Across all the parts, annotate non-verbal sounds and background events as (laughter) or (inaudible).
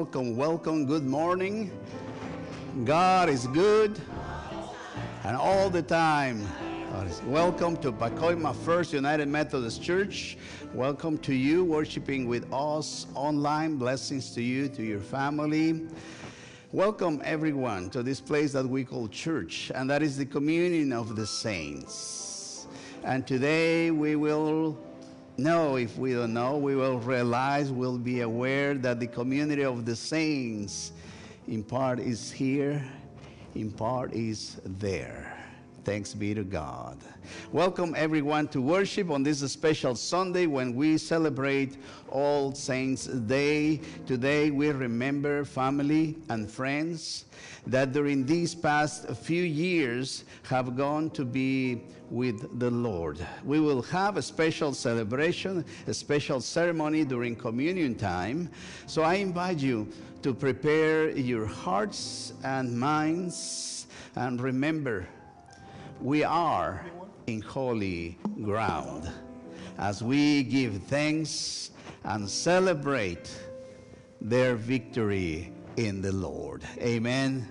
Welcome, welcome. Good morning. God is good and all the time. Welcome to Pacoima First United Methodist Church. Welcome to you worshiping with us online. Blessings to you, to your family. Welcome everyone to this place that we call church, and that is the communion of the saints. And today we will know, if we don't know, we will realize, we'll be aware that the community of the saints in part is here, in part is there. Thanks be to God. Welcome everyone to worship on this special Sunday when we celebrate All Saints Day. Today we remember family and friends that during these past few years have gone to be with the Lord. We will have a special celebration, a special ceremony during communion time. So I invite you to prepare your hearts and minds and remember we are in holy ground as we give thanks and celebrate their victory in the Lord. Amen.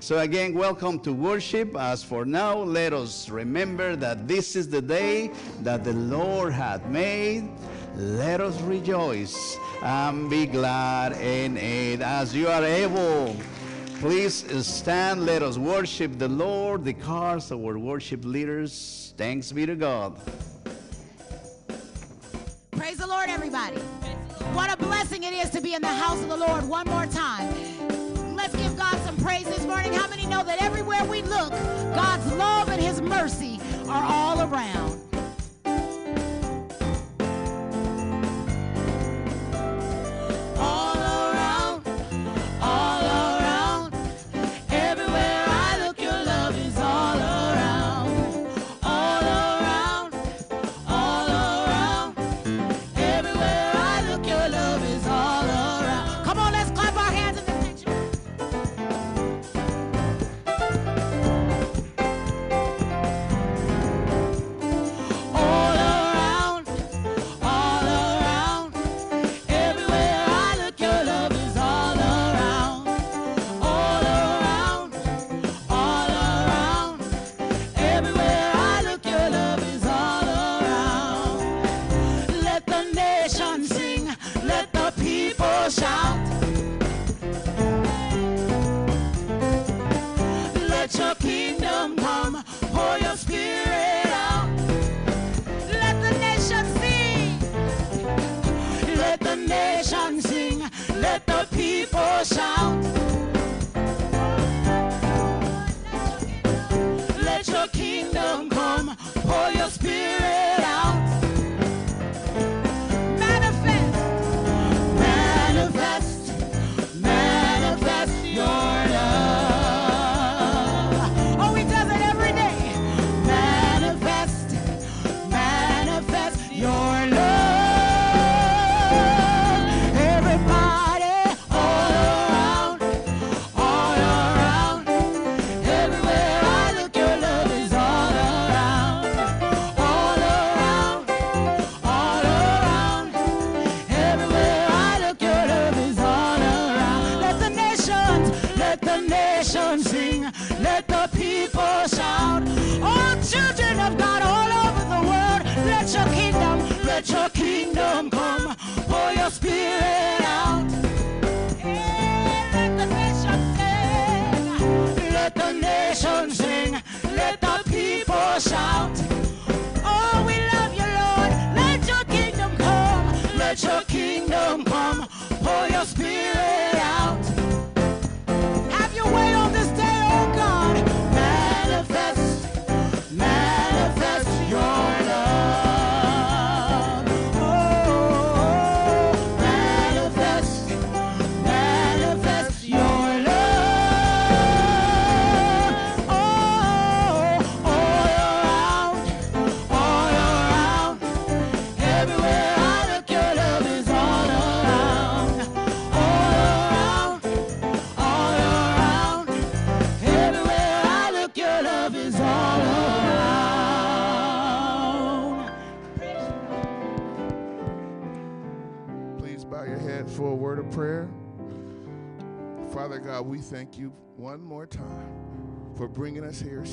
So, again, welcome to worship. As for now, let us remember that this is the day that the Lord hath made. Let us rejoice and be glad in it as you are able. Please stand. Let us worship the Lord. The cars, our worship leaders. Thanks be to God. Praise the Lord, everybody. What a blessing it is to be in the house of the Lord one more time. Let's give God some praise this morning. How many know that everywhere we look, God's love and His mercy are all around?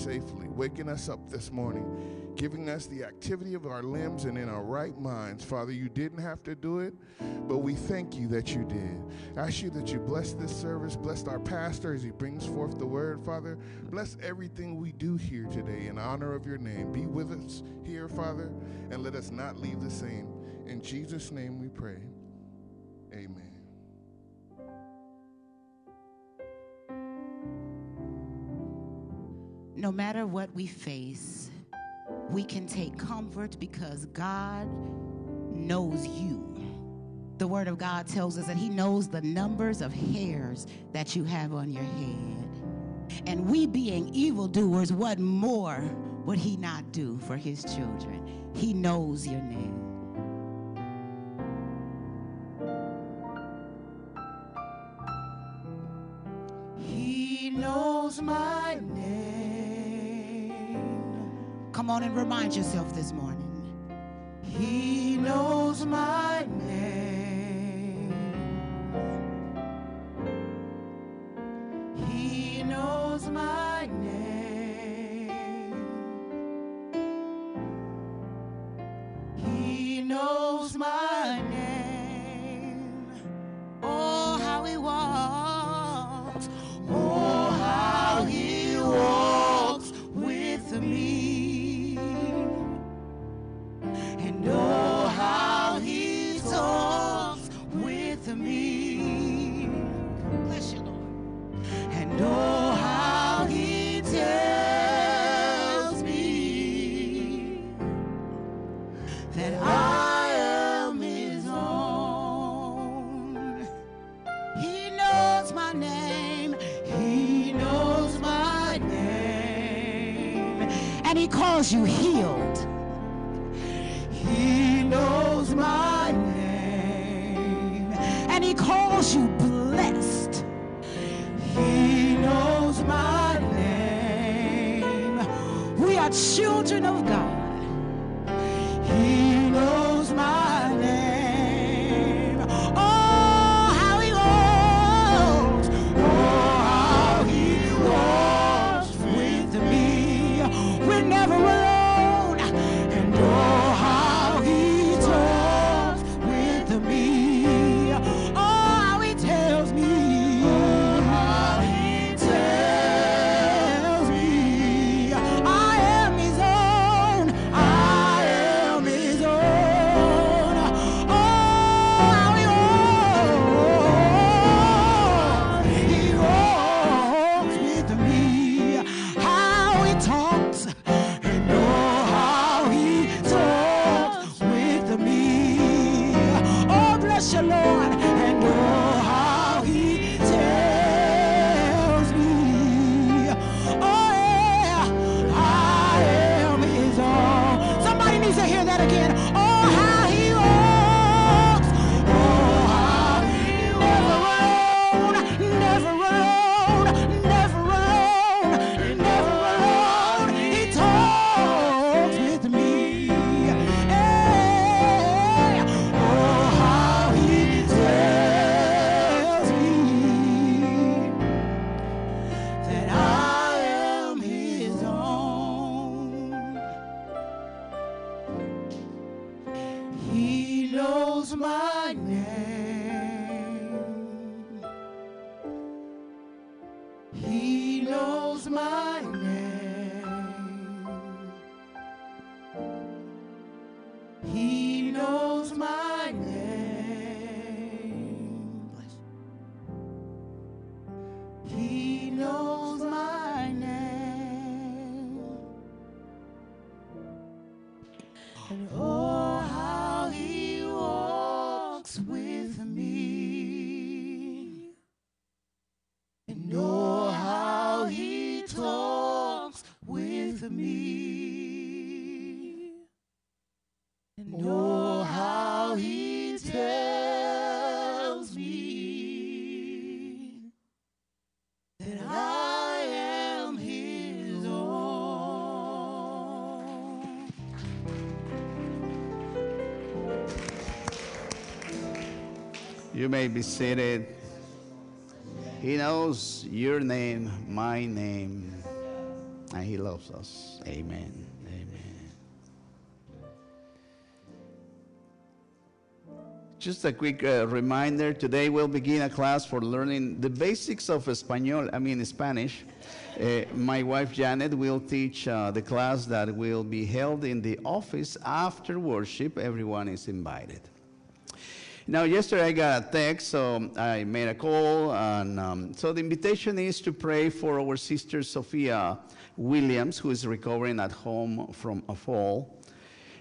Safely, waking us up this morning, giving us the activity of our limbs and in our right minds. Father, you didn't have to do it, but we thank you that you did. I ask you that you bless this service, bless our pastor as he brings forth the word, Father. Bless everything we do here today in honor of your name. Be with us here, Father, and let us not leave the same. In Jesus' name we pray. No matter what we face, we can take comfort because God knows you. The Word of God tells us that He knows the numbers of hairs that you have on your head. And we, being evildoers, what more would He not do for His children? He knows your name. He knows my name. Come on and remind yourself this morning. He knows my name. He knows my name. He knows my name. And he calls you healed. You may be seated. He knows your name, my name, and He loves us. Amen. Amen. Just a quick uh, reminder today we'll begin a class for learning the basics of Espanol, I mean Spanish. Uh, my wife Janet will teach uh, the class that will be held in the office after worship. Everyone is invited. Now, yesterday I got a text, so I made a call. And um, so the invitation is to pray for our sister Sophia Williams, who is recovering at home from a fall.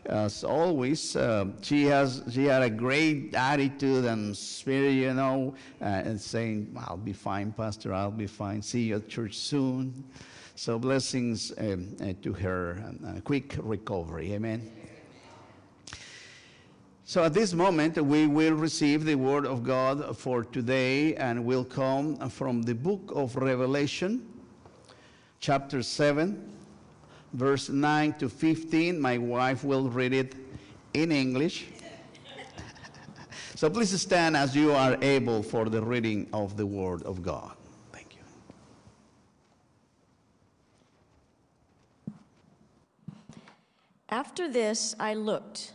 As always, uh, she has she had a great attitude and spirit, you know, uh, and saying, "I'll be fine, Pastor. I'll be fine. See you at church soon." So blessings um, uh, to her and a quick recovery. Amen. So at this moment, we will receive the word of God for today and will come from the book of Revelation, chapter 7, verse 9 to 15. My wife will read it in English. so please stand as you are able for the reading of the word of God. Thank you. After this, I looked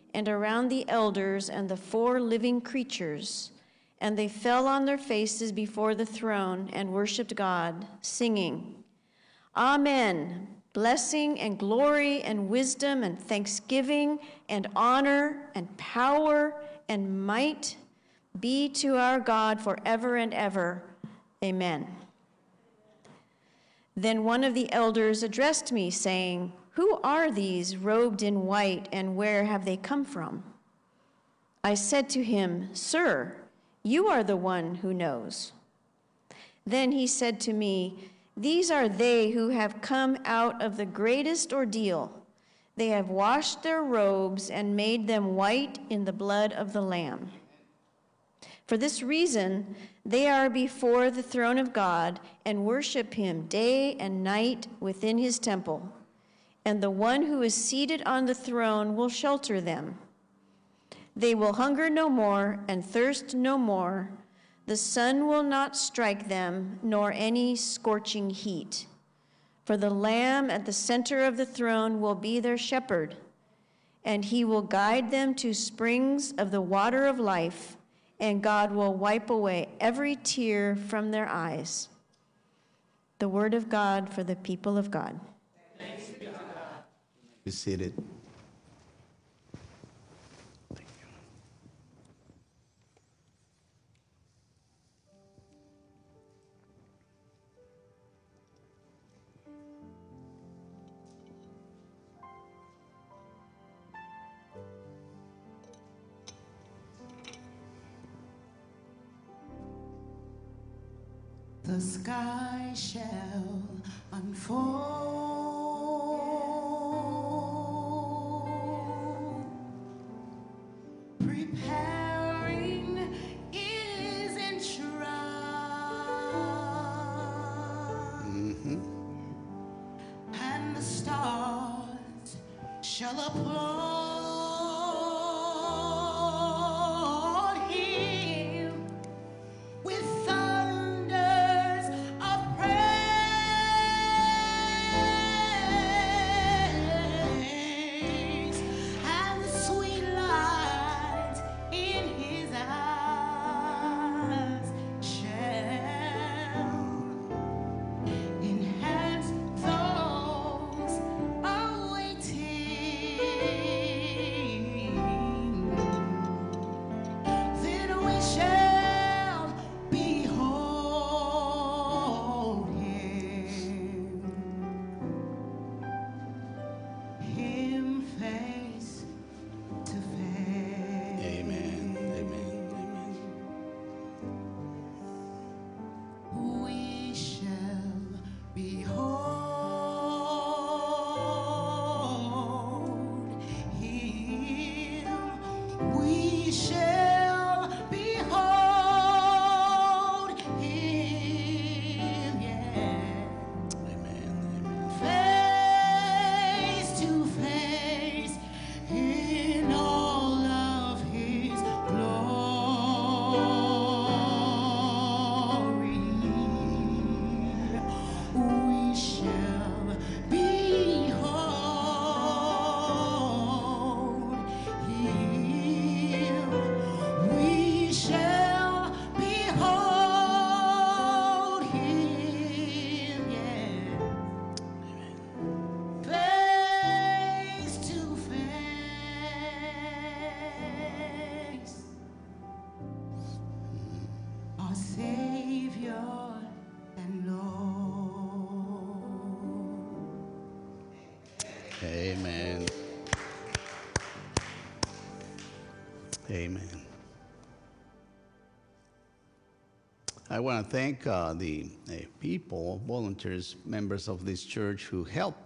and around the elders and the four living creatures. And they fell on their faces before the throne and worshiped God, singing, Amen. Blessing and glory and wisdom and thanksgiving and honor and power and might be to our God forever and ever. Amen. Then one of the elders addressed me, saying, who are these robed in white, and where have they come from? I said to him, Sir, you are the one who knows. Then he said to me, These are they who have come out of the greatest ordeal. They have washed their robes and made them white in the blood of the Lamb. For this reason, they are before the throne of God and worship him day and night within his temple and the one who is seated on the throne will shelter them. They will hunger no more and thirst no more. The sun will not strike them, nor any scorching heat. For the Lamb at the center of the throne will be their shepherd, and he will guide them to springs of the water of life, and God will wipe away every tear from their eyes. The word of God for the people of God. Be seated. The sky shall unfold, shall applaud Amen. I want to thank uh, the uh, people, volunteers, members of this church who helped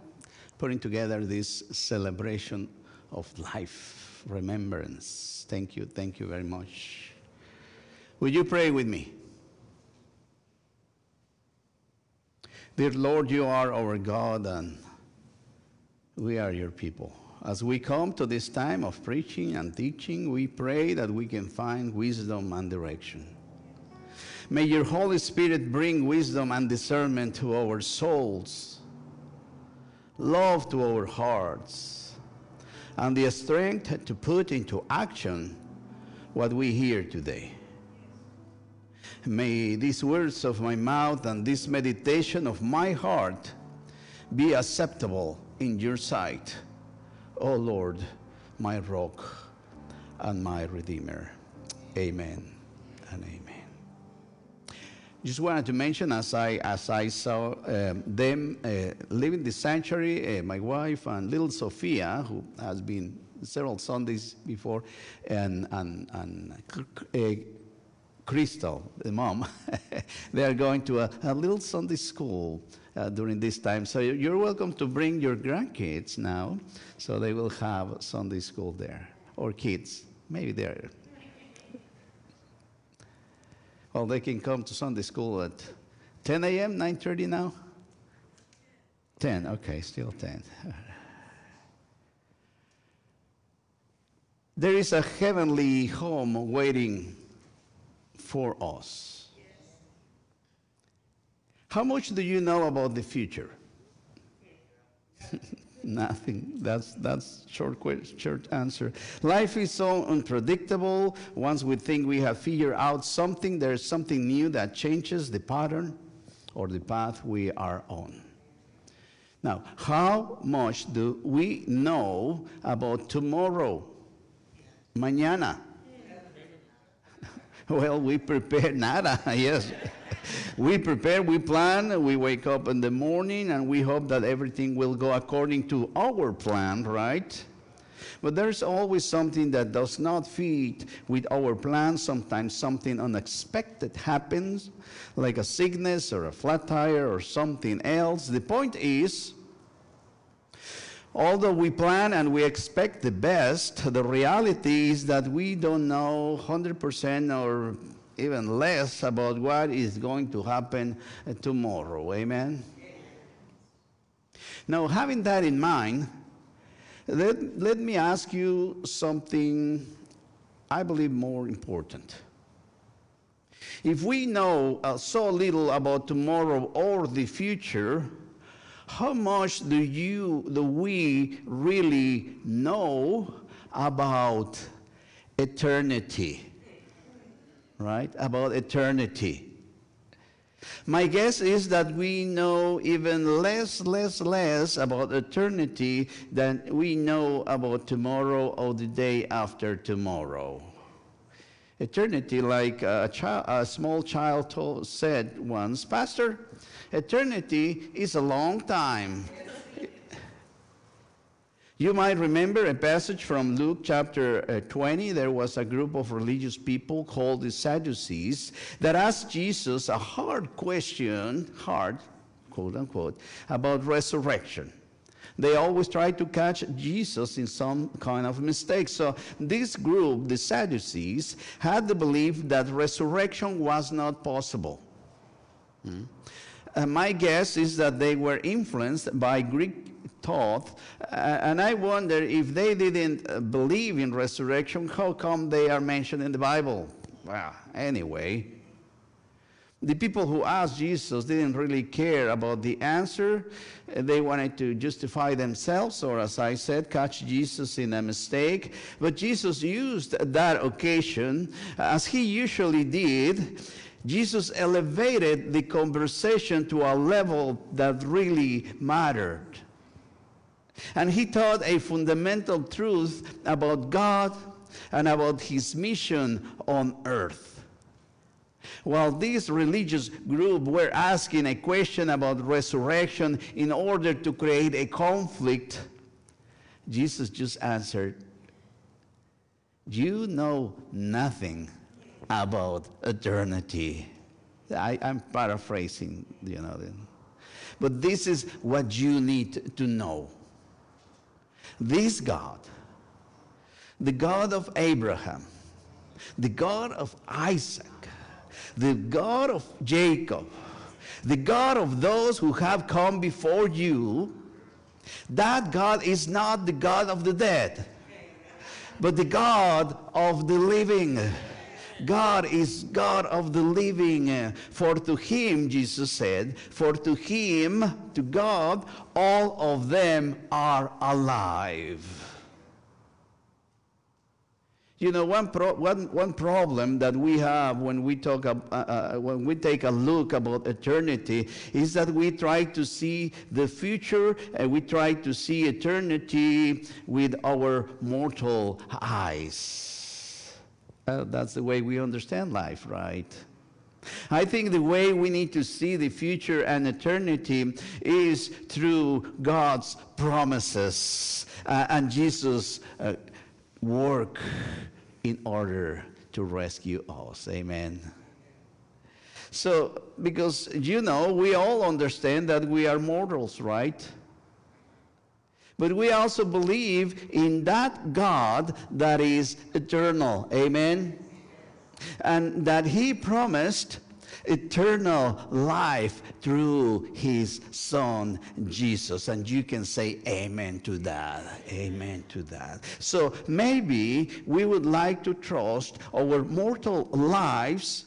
putting together this celebration of life, remembrance. Thank you, thank you very much. Will you pray with me? Dear Lord, you are our God and we are your people. As we come to this time of preaching and teaching, we pray that we can find wisdom and direction. May your Holy Spirit bring wisdom and discernment to our souls, love to our hearts, and the strength to put into action what we hear today. May these words of my mouth and this meditation of my heart be acceptable in your sight, O Lord, my rock and my redeemer. Amen and amen. Just wanted to mention, as I as I saw um, them uh, leaving the sanctuary, uh, my wife and little Sophia, who has been several Sundays before, and and and uh, Crystal, the mom, (laughs) they are going to a, a little Sunday school uh, during this time. So you're welcome to bring your grandkids now, so they will have Sunday school there, or kids, maybe they're. Well, they can come to Sunday school at 10 a.m., 9:30 now. 10, okay, still 10. There is a heavenly home waiting for us. How much do you know about the future? (laughs) Nothing. That's that's short short answer. Life is so unpredictable. Once we think we have figured out something, there's something new that changes the pattern or the path we are on. Now, how much do we know about tomorrow? Mañana. (laughs) Well, we prepare (laughs) nada, yes. we prepare, we plan, we wake up in the morning, and we hope that everything will go according to our plan, right? But there's always something that does not fit with our plan. Sometimes something unexpected happens, like a sickness or a flat tire or something else. The point is, although we plan and we expect the best, the reality is that we don't know 100% or even less about what is going to happen uh, tomorrow. Amen? Now, having that in mind, let, let me ask you something I believe more important. If we know uh, so little about tomorrow or the future, how much do you do we really know about eternity? Right? About eternity. My guess is that we know even less less less about eternity than we know about tomorrow or the day after tomorrow. Eternity like a, child, a small child told, said once pastor eternity is a long time. You might remember a passage from Luke chapter uh, 20. There was a group of religious people called the Sadducees that asked Jesus a hard question, hard, quote unquote, about resurrection. They always try to catch Jesus in some kind of mistake. So this group, the Sadducees, had the belief that resurrection was not possible. Hmm? Uh, my guess is that they were influenced by Greek thought, uh, and I wonder if they didn't uh, believe in resurrection, how come they are mentioned in the Bible? Well, anyway, the people who asked Jesus didn't really care about the answer. They wanted to justify themselves, or as I said, catch Jesus in a mistake. But Jesus used that occasion, as he usually did. Jesus elevated the conversation to a level that really mattered. And he taught a fundamental truth about God and about his mission on earth. While this religious group were asking a question about resurrection in order to create a conflict, Jesus just answered, You know nothing about eternity. I, am paraphrasing, you know. But this is what you need to know. This God, the God of Abraham, the God of Isaac, the God of Jacob, the God of those who have come before you, that God is not the God of the dead, but the God of the living. God is God of the living. For to him, Jesus said, for to him, to God, all of them are alive. You know, one, pro- one, one problem that we have when we, talk uh, uh, when we take a look about eternity is that we try to see the future and we try to see eternity with our mortal eyes. Uh, that's the way we understand life, right? I think the way we need to see the future and eternity is through God's promises uh, and Jesus' uh, work in order to rescue us. Amen. So, because you know, we all understand that we are mortals, right? But we also believe in that God that is eternal. Amen. And that He promised eternal life through his son Jesus. And you can say amen to that. Amen to that. So maybe we would like to trust our mortal lives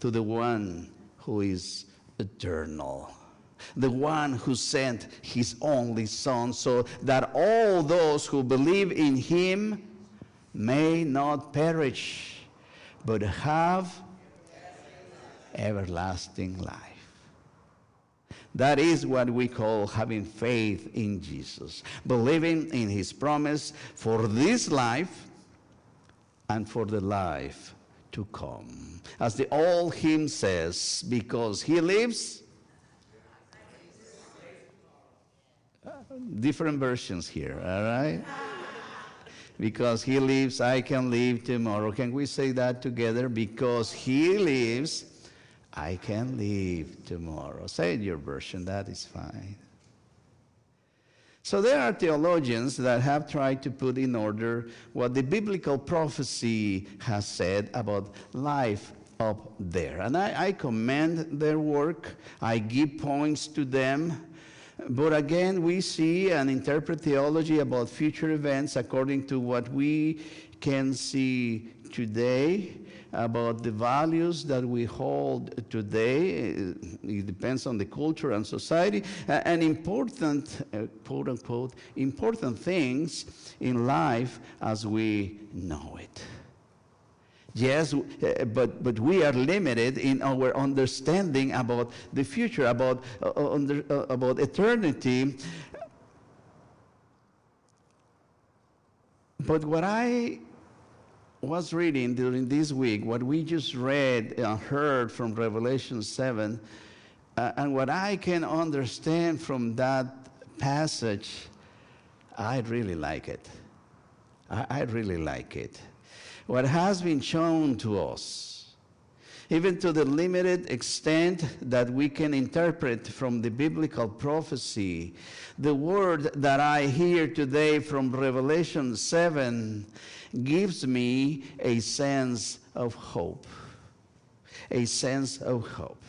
to the one who is eternal the one who sent his only son so that all those who believe in him may not perish but have everlasting life. That is what we call having faith in Jesus, believing in his promise for this life and for the life to come. As the old hymn says, because he lives, different versions here, all right? Because he lives, I can live tomorrow. Can we say that together? Because he lives, I can leave tomorrow. Say your version, that is fine. So there are theologians that have tried to put in order what the biblical prophecy has said about life up there. And I, I commend their work, I give points to them. But again, we see and interpret theology about future events according to what we can see today about the values that we hold today. It depends on the culture and society. And important, uh, quote unquote, important things in life as we know it. Yes, uh, but, but we are limited in our understanding about the future, about, uh, uh under, uh, about eternity. But what I was reading during this week, what we just read and heard from Revelation 7, uh, and what I can understand from that passage, I really like it. I, I really like it. What has been shown to us even to the limited extent that we can interpret from the biblical prophecy. The word that I hear today from Revelation 7 gives me a sense of hope. A sense of hope.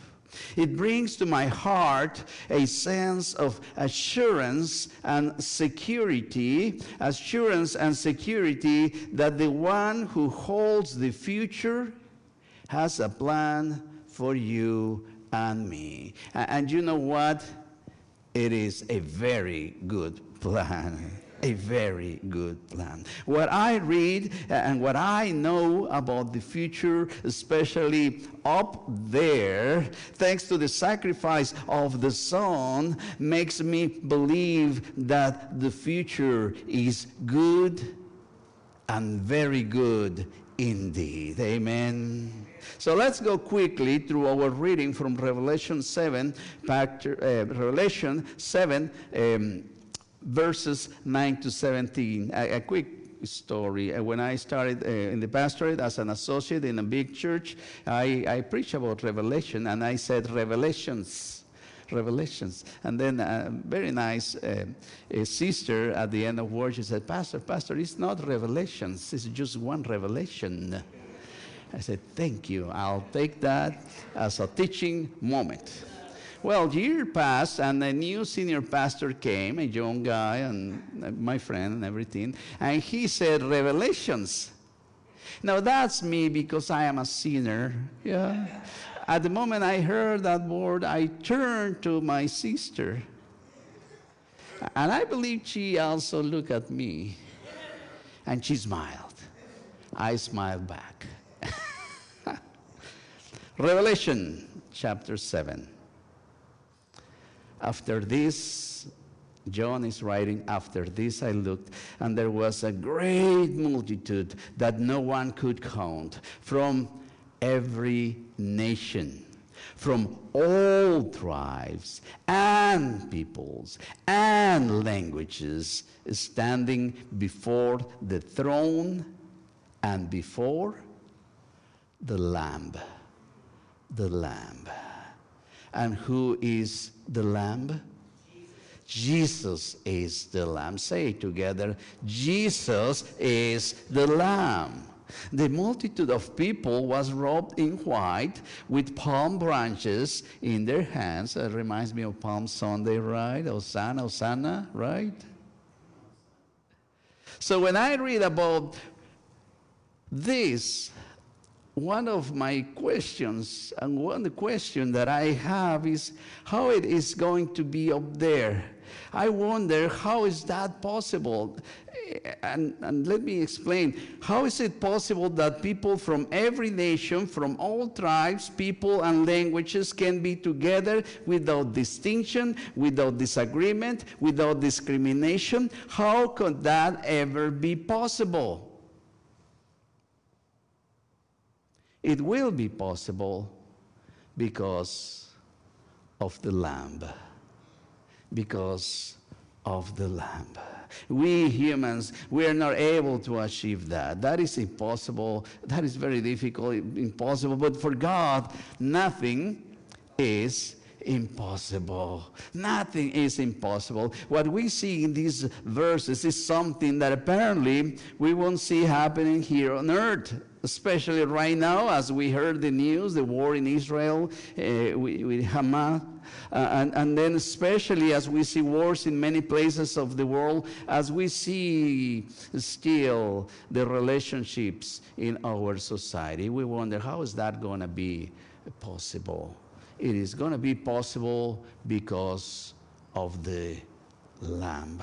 It brings to my heart a sense of assurance and security, assurance and security that the one who holds the future has a plan for you and me. And you know what? It is a very good plan a very good plan. What I read and what I know about the future, especially up there, thanks to the sacrifice of the Son, makes me believe that the future is good and very good indeed. Amen. So let's go quickly through our reading from Revelation 7, uh, Revelation 7, um, verses 9 to 17. A, a quick story. Uh, when I started uh, in the pastorate as an associate in a big church, I, I preached about Revelation and I said, Revelations. Revelations. And then a very nice uh, a sister at the end of worship said, Pastor, Pastor, it's not Revelations, it's just one revelation. I said, Thank you. I'll take that as a teaching moment. Well, year passed, and a new senior pastor came, a young guy, and uh, my friend, and everything, and he said, Revelations. Now, that's me because I am a sinner. Yeah. At the moment I heard that word, I turned to my sister. And I believe she also looked at me. And she smiled. I smiled back. (laughs) Revelation chapter 7. After this, John is writing, After this I looked, and there was a great multitude that no one could count from every nation, from all tribes and peoples and languages, standing before the throne and before the Lamb. The Lamb. And who is the Lamb? Jesus is the Lamb. Say together Jesus is the Lamb. The multitude of people was robed in white with palm branches in their hands. It reminds me of Palm Sunday, right? Hosanna, Hosanna, right? So when I read about this, one of my questions, and one question that I have is how it is going to be up there. I wonder how is that possible? And, and let me explain. How is it possible that people from every nation, from all tribes, people, and languages can be together without distinction, without disagreement, without discrimination? How could that ever be possible? It will be possible because of the Lamb. Because of the Lamb. We humans, we are not able to achieve that. That is impossible. That is very difficult, impossible. But for God, nothing is impossible. Nothing is impossible. What we see in these verses is something that apparently we won't see happening here on earth especially right now, as we heard the news, the war in Israel uh, with, with, Hamas. Uh, and, and then, especially as we see wars in many places of the world, as we see still the relationships in our society, we wonder how is that going to be possible? It is going to be possible because of the Lamb.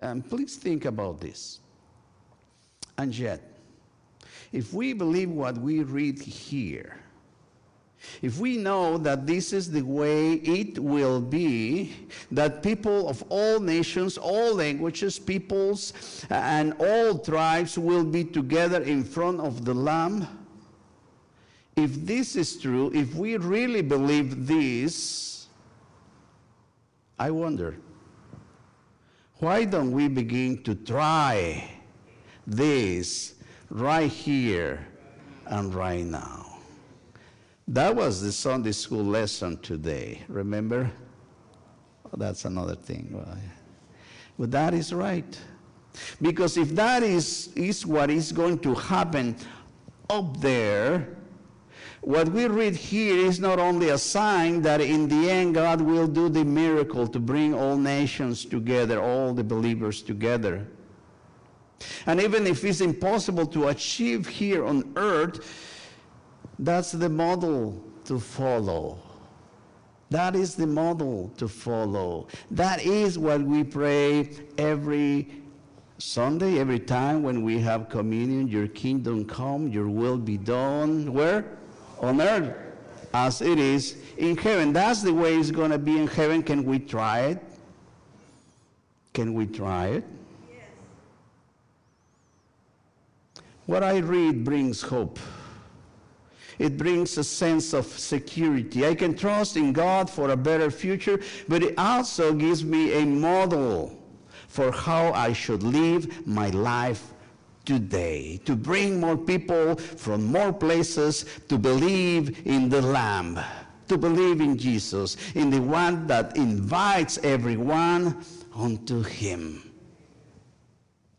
And please think about this. And yet, if we believe what we read here, if we know that this is the way it will be, that people of all nations, all languages, peoples, uh, and all tribes will be together in front of the Lamb, if this is true, if we really believe this, I wonder, why don't we begin to try this right here and right now. That was the Sunday school lesson today. Remember? Oh, that's another thing. But that is right. Because if that is, is what is going to happen up there, what we read here is not only a sign that in the end God will do the miracle to bring all nations together, all the believers together. And even if it's impossible to achieve here on earth, that's the model to follow. That is the model to follow. That is what we pray every Sunday, every time when we have communion. Your kingdom come, your will be done. Where? On earth, as it is in heaven. That's the way it's going to be in heaven. Can we try it? Can we try it? Yes. What I read brings hope it brings a sense of security. I can trust in God for a better future, but it also gives me a model for how I should live my life today, to bring more people from more places to believe in the Lamb, to believe in Jesus, in the one that invites everyone unto Him.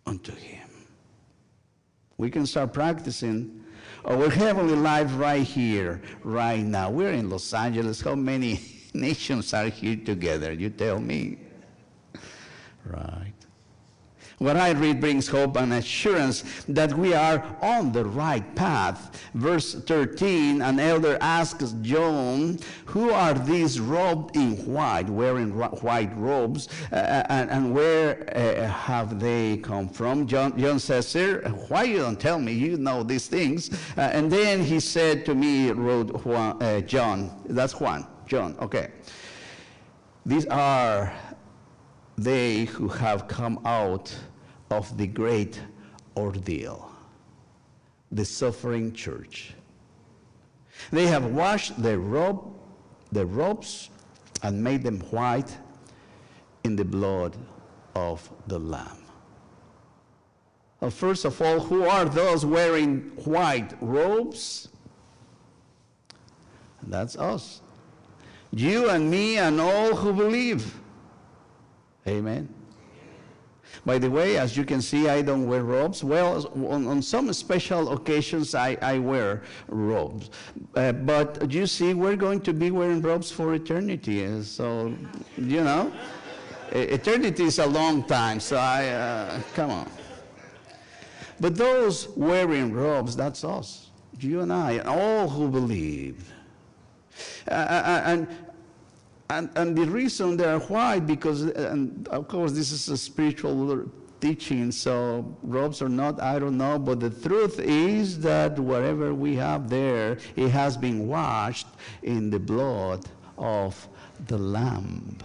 Unto Him. We can start practicing oh, our heavenly life right here, right now. We're in Los Angeles. How many (laughs) nations are here together? You tell me. Right. What I read brings hope and assurance that we are on the right path. Verse 13, an elder asks John, Who are these robed in white, wearing white robes, uh, uh, and, and, where uh, have they come from? John, John says, Sir, why you don't tell me? You know these things. Uh, and then he said to me, wrote Juan, uh, John, that's Juan, John, okay. These are they who have come out of the great ordeal, the suffering church. They have washed their, robe, their robes and made them white in the blood of the Lamb. Well, first of all, who are those wearing white robes? That's us. You and me and all who believe. Amen. By the way, as you can see, I don't wear robes. Well, on, on some special occasions, I, I wear robes. Uh, but you see, we're going to be wearing robes for eternity. So, you know, eternity is a long time. So I, uh, come on. But those wearing robes, that's us, you and I, and all who believe. Uh, uh, uh and and, and the reason they're white, because, and of course, this is a spiritual teaching, so robes or not, I don't know, but the truth is that whatever we have there, it has been washed in the blood of the Lamb.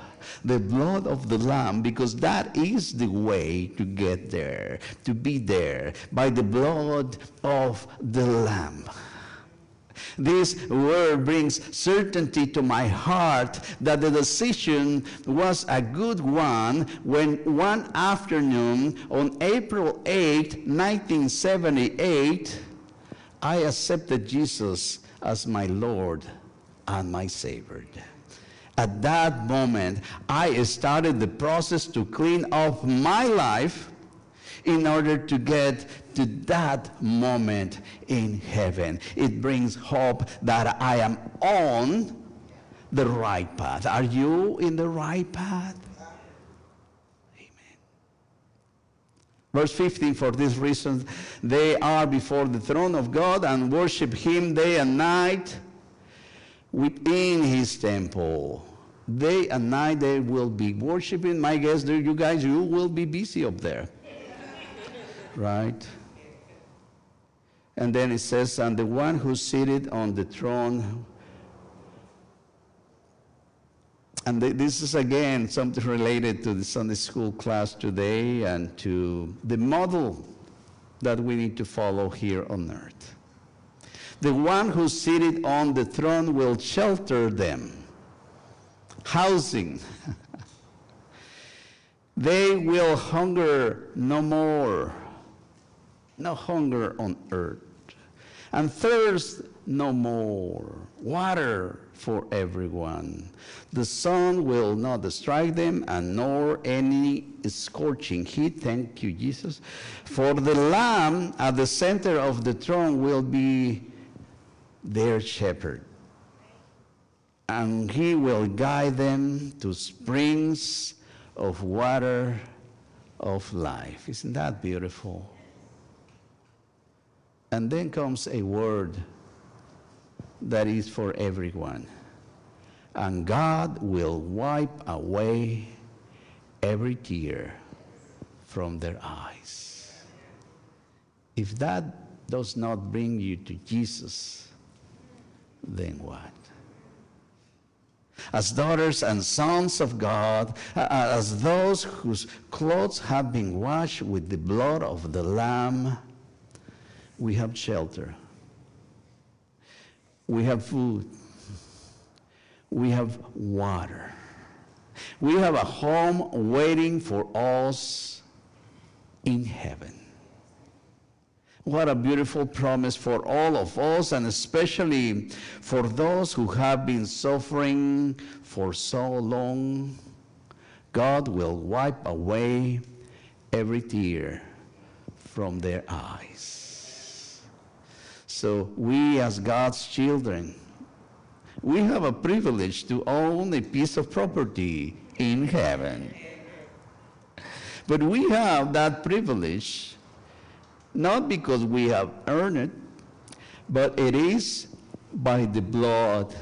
The blood of the Lamb, because that is the way to get there, to be there, by the blood of the Lamb. This word brings certainty to my heart that the decision was a good one when one afternoon on April 8, 1978, I accepted Jesus as my Lord and my Savior. At that moment, I started the process to clean up my life in order to get to that moment in heaven. It brings hope that I am on the right path. Are you in the right path? Amen. Verse 15, for this reason, they are before the throne of God and worship Him day and night within His temple. Day and night they will be worshiping. My guess, you guys, you will be busy up there right? And then it says, and the one who's seated on the throne. And this is again something related to the Sunday school class today and to the model that we need to follow here on earth. The one who's seated on the throne will shelter them, housing. (laughs) they will hunger no more no hunger on earth. And thirst no more. Water for everyone. The sun will not strike them, and nor any scorching heat. Thank you, Jesus. For the Lamb at the center of the throne will be their shepherd. And he will guide them to springs of water of life. Isn't that beautiful? And then comes a word that is for everyone. And God will wipe away every tear from their eyes. If that does not bring you to Jesus, then what? As daughters and sons of God, as those whose clothes have been washed with the blood of the Lamb, we have shelter we have food. We have water. We have a home waiting for us in heaven. What a beautiful promise for all of us, and especially for those who have been suffering for so long. God will wipe away every tear from their eyes. So we as God's children, we have a privilege to own a piece of property in heaven. But we have that privilege not because we have earned it, but it is by the blood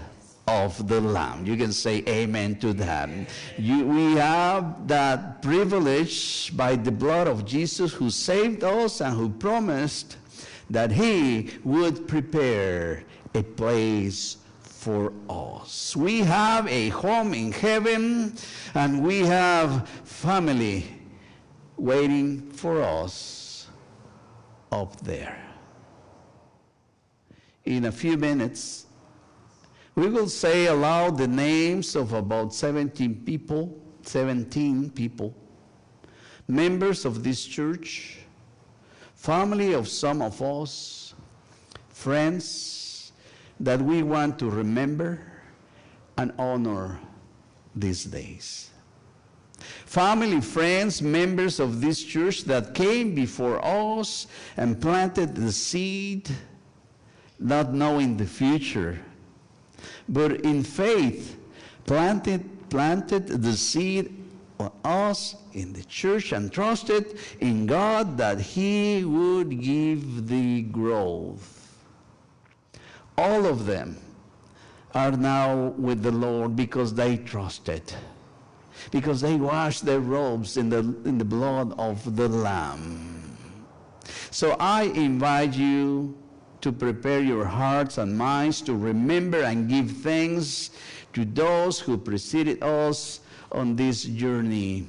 of the Lamb. You can say amen to that. You, we have that privilege by the blood of Jesus who saved us and who promised that he would prepare a place for us. We have a home in heaven and we have family waiting for us up there. In a few minutes, we will say aloud the names of about 17 people, 17 people, members of this church family of some of us, friends that we want to remember and honor these days. Family, friends, members of this church that came before us and planted the seed, not knowing the future, but in faith planted, planted the seed on us in the church and trusted in God that He would give the growth. All of them are now with the Lord because they trusted, because they washed their robes in the, in the blood of the Lamb. So I invite you to prepare your hearts and minds to remember and give thanks to those who preceded us on this journey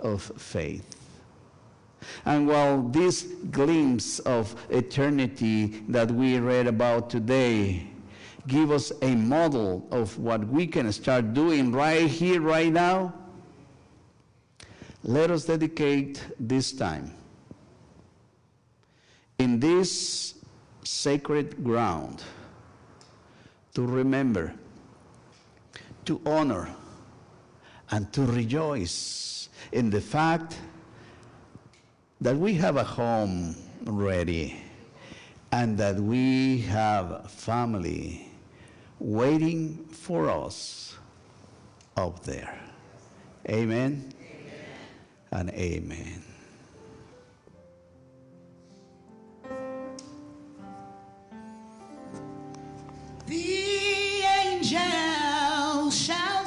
of faith. And while this glimpse of eternity that we read about today give us a model of what we can start doing right here, right now, let us dedicate this time in this sacred ground to remember, to honor, and to rejoice in the fact that we have a home ready and that we have family waiting for us up there. Amen, amen. and amen. The angel shall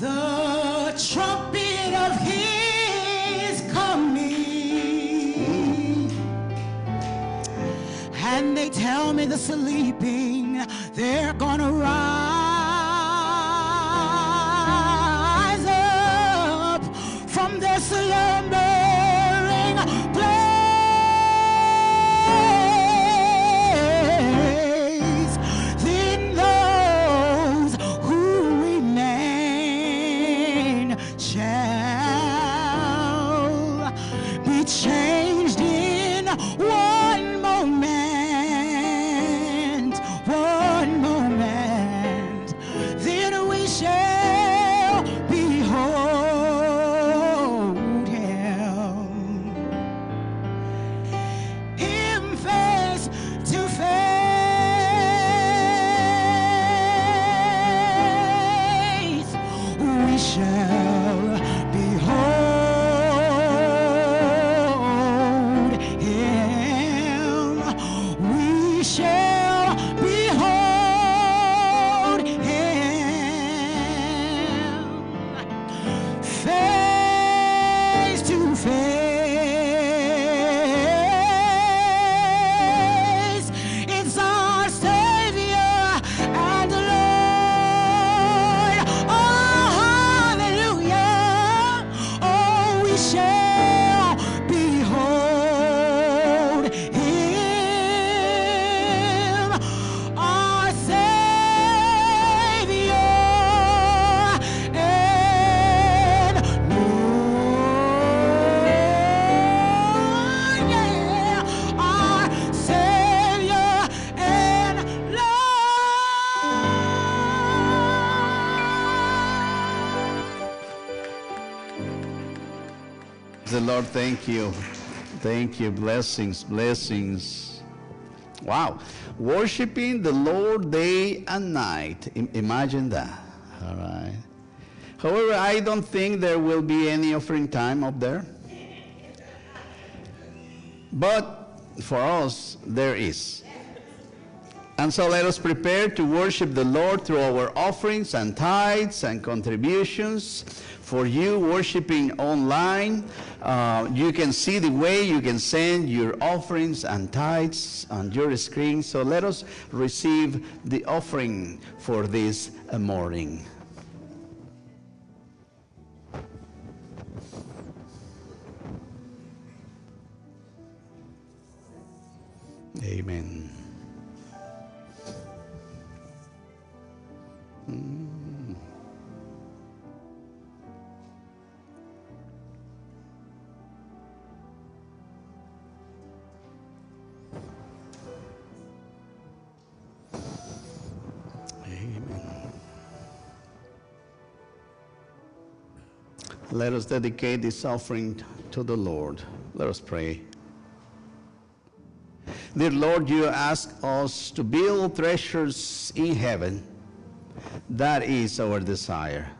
the trumpet of his coming. And they tell me the sleeping, they're gonna rise thank you. Thank you. Blessings, blessings. Wow. Worshiping the Lord day and night. Im- imagine that. All right. However, I don't think there will be any offering time up there. But for us, there is. And so let us prepare to worship the Lord through our offerings and tithes and contributions. For you worshiping online, uh, you can see the way you can send your offerings and tithes on your screen. So let us receive the offering for this morning. Amen. Let us dedicate this offering to the Lord. Let us pray. Dear Lord, you ask us to build treasures in heaven. That is our desire.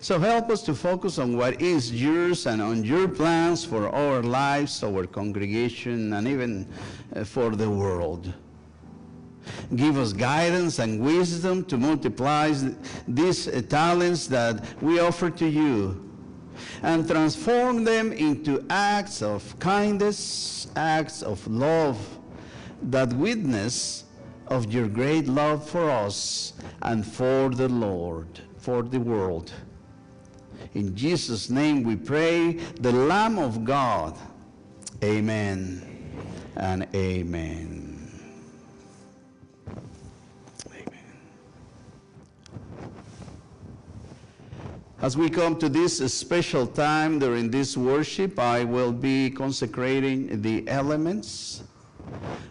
So help us to focus on what is yours and on your plans for our lives, our congregation, and even uh, for the world. Give us guidance and wisdom to multiply these uh, talents that we offer to you and transform them into acts of kindness, acts of love that witness of your great love for us and for the Lord, for the world. In Jesus' name we pray, the Lamb of God. Amen and amen. Amen. As we come to this special time during this worship, I will be consecrating the elements.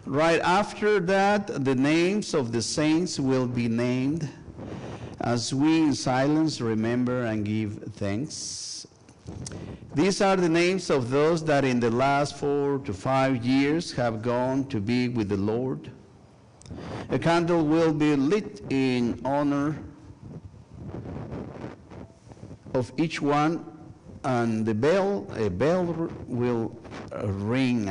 Right after that, the names of the saints will be named as we in silence remember and give thanks. These are the names of those that in the last four to five years have gone to be with the Lord. A candle will be lit in honor of each one, and the bell, a bell will ring.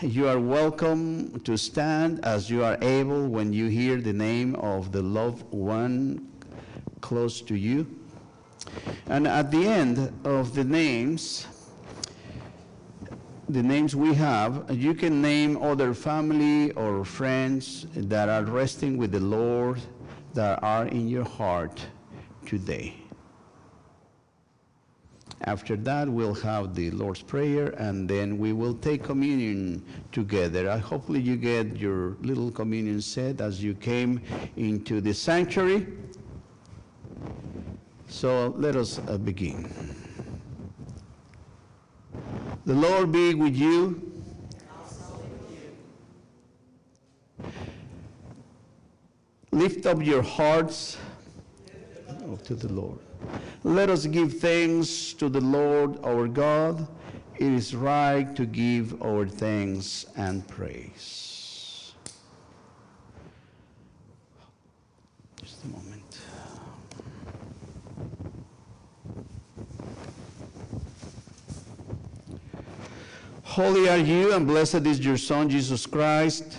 You are welcome to stand as you are able when you hear the name of the loved one close to you. And at the end of the names, the names we have, you can name other family or friends that are resting with the Lord that are in your heart today. After that, we'll have the Lord's Prayer, and then we will take communion together. Hopefully, you get your little communion set as you came into the sanctuary. So let us uh, begin. The Lord be with you. Lift up your hearts to the Lord. Let us give thanks to the Lord our God. It is right to give our thanks and praise. Just a moment. Holy are you, and blessed is your Son, Jesus Christ.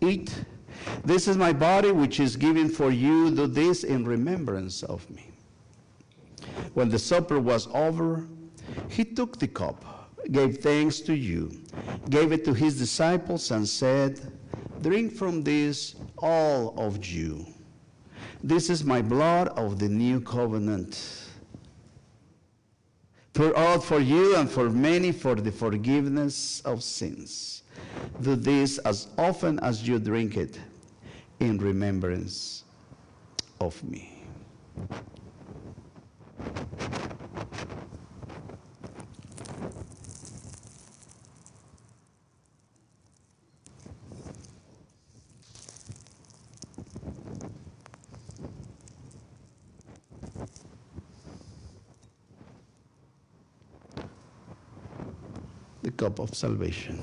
eat. This is my body, which is given for you. Do this in remembrance of me. When the supper was over, he took the cup, gave thanks to you, gave it to his disciples, and said, Drink from this, all of you. This is my blood of the new covenant. Pour out for you and for many for the forgiveness of sins. Do this as often as you drink it in remembrance of me. The cup of salvation.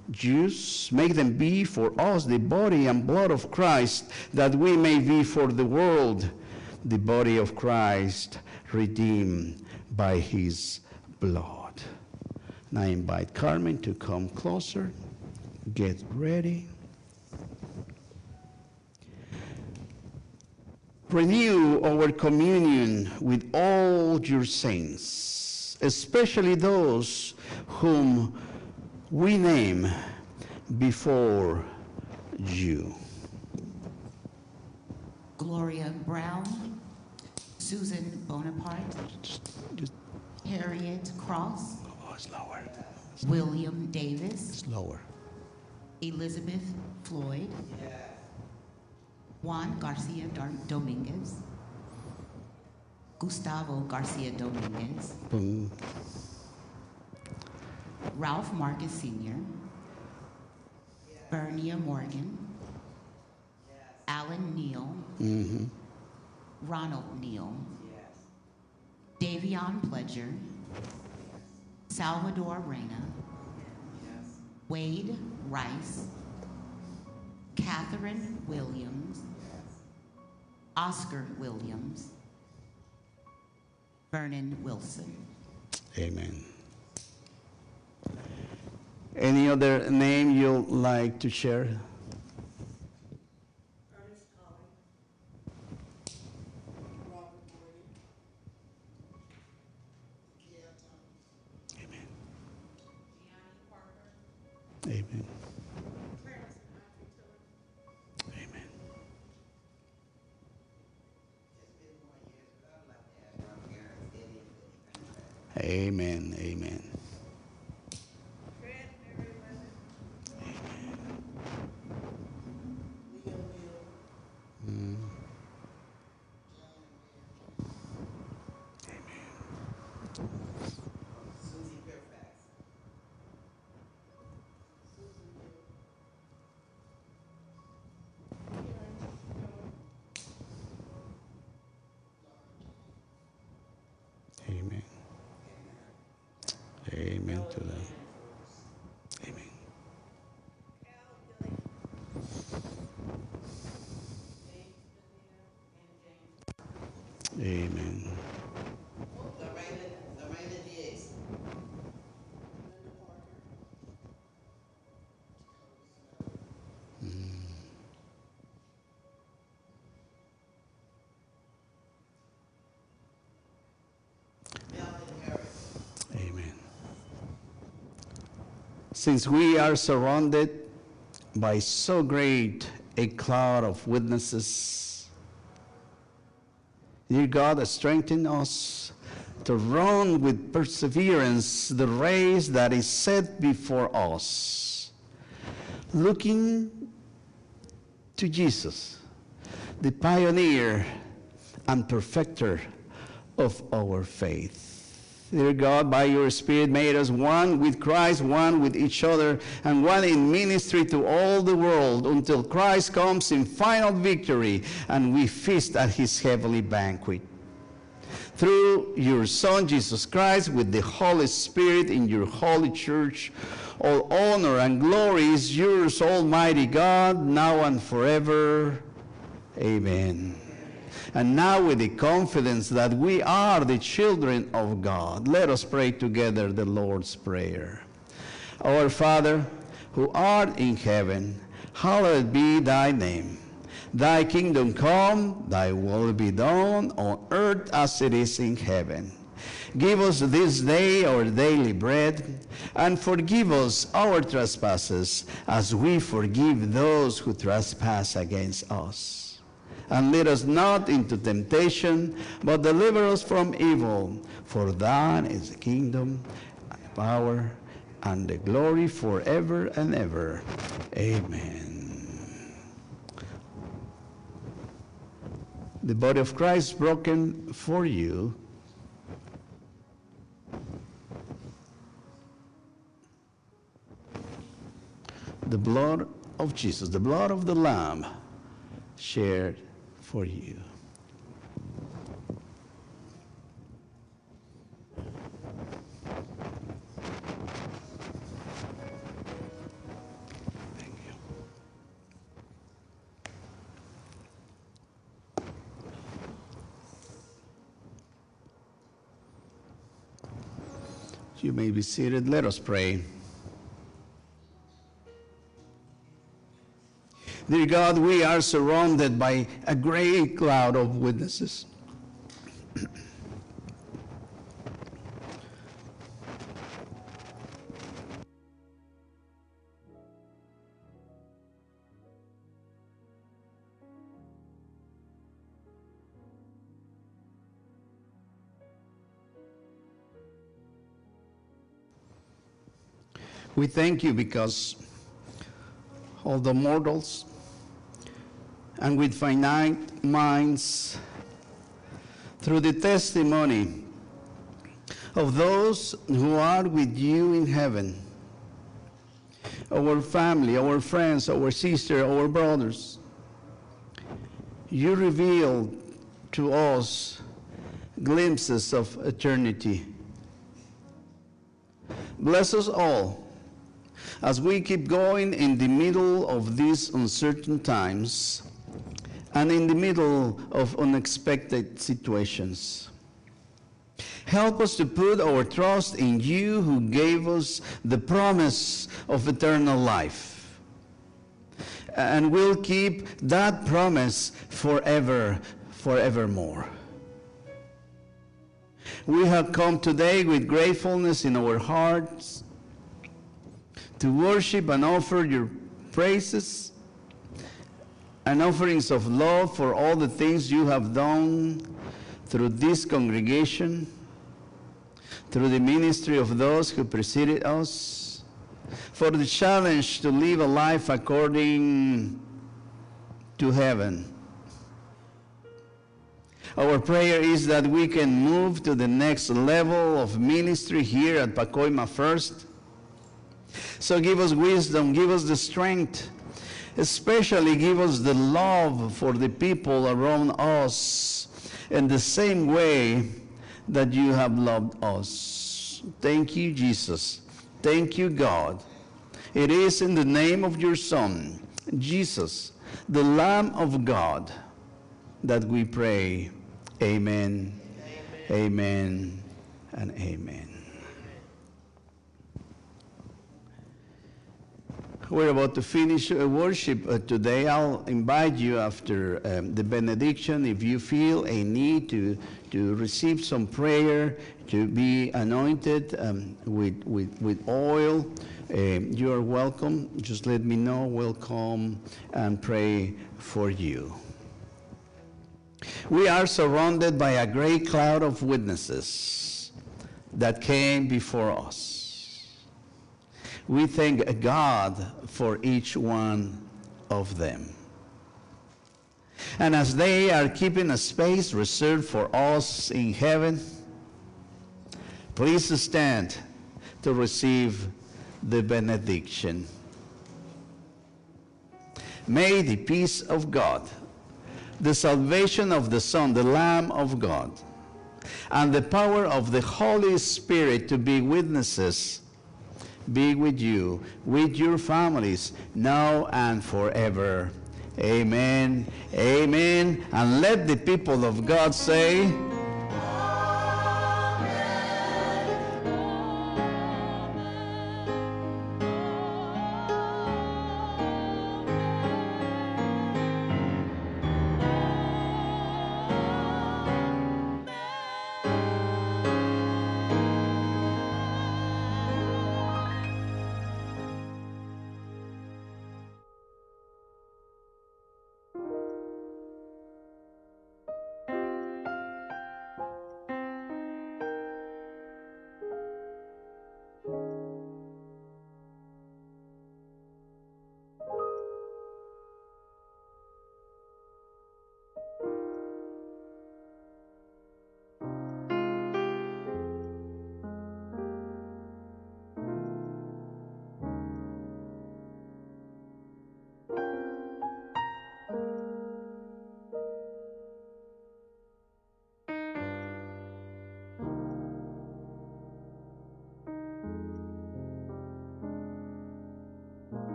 juice. Make them be for us the body and blood of Christ, that we may be for the world the body of Christ, redeemed by his blood. Now I invite Carmen to come closer. Get ready. Renew our communion with all your saints especially those whom we name before you. Gloria Brown, Susan Bonaparte, Just, just Harriet Cross, oh, slower, William Davis, slower. Elizabeth Floyd, Juan Garcia Dar- Dominguez, Gustavo Garcia Dominguez, Boom. Ralph Marcus Sr., Bernia Morgan, Alan Neal, hmm Ronald Neal, Davion Pledger, Salvador Reyna, Wade Rice, Catherine Williams, Oscar Williams, Vernon Wilson. Amen. Any other name you'd like to share? Amen. Amen. Amen. Amen. Amen. Amen. Since we are surrounded by so great a cloud of witnesses, dear God, strengthen us to run with perseverance the race that is set before us, looking to Jesus, the pioneer and perfecter of our faith. Dear God, by your Spirit, made us one with Christ, one with each other, and one in ministry to all the world until Christ comes in final victory and we feast at his heavenly banquet through your Son, Jesus Christ, with the Holy Spirit in your holy church. All honor and glory is yours, Almighty God, now and forever. Amen. And now, with the confidence that we are the children of God, let us pray together the Lord's Prayer. Our Father, who art in heaven, hallowed be thy name. Thy kingdom come, thy will be done on earth as it is in heaven. Give us this day our daily bread, and forgive us our trespasses as we forgive those who trespass against us. And lead us not into temptation, but deliver us from evil. For thine is the kingdom, and the power, and the glory forever and ever. Amen. the body of Christ broken for you. The blood of Jesus, the blood of the Lamb shared for you. You may be seated. Let us pray. Dear God, we are surrounded by a great cloud of witnesses. We thank you because all the mortals and with finite minds, through the testimony of those who are with you in heaven, our family, our friends, our sister, our brothers, you reveal to us glimpses of eternity. Bless us all as we keep going in the middle of these uncertain times and in the middle of unexpected situations. Help us to put our trust in you who gave us the promise of eternal life. And we'll keep that promise forever, forevermore. We have come today with gratefulness in our hearts to worship and offer your praises and offerings of love for all the things you have done through this congregation, through the ministry of those who preceded us, for the challenge to live a life according to heaven. Our prayer is that we can move to the next level of ministry here at Pacoima First. So give us wisdom, give us the strength, especially give us the love for the people around us in the same way that you have loved us. Thank you, Jesus. Thank you, God. It is in the name of your Son, Jesus, the Lamb of God, that we pray. Amen, amen, amen and amen. We're about to finish uh, worship uh, today. I'll invite you after um, the benediction, if you feel a need to, to receive some prayer, to be anointed um, with, with, with oil, uh, you are welcome. Just let me know. We'll come and pray for you. We are surrounded by a great cloud of witnesses that came before us. We thank God for each one of them. And as they are keeping a space reserved for us in heaven, please stand to receive the benediction. May the peace of God, the salvation of the Son, the Lamb of God, and the power of the Holy Spirit to be witnesses be with you, with your families, now and forever. Amen. Amen. And let the people of God say,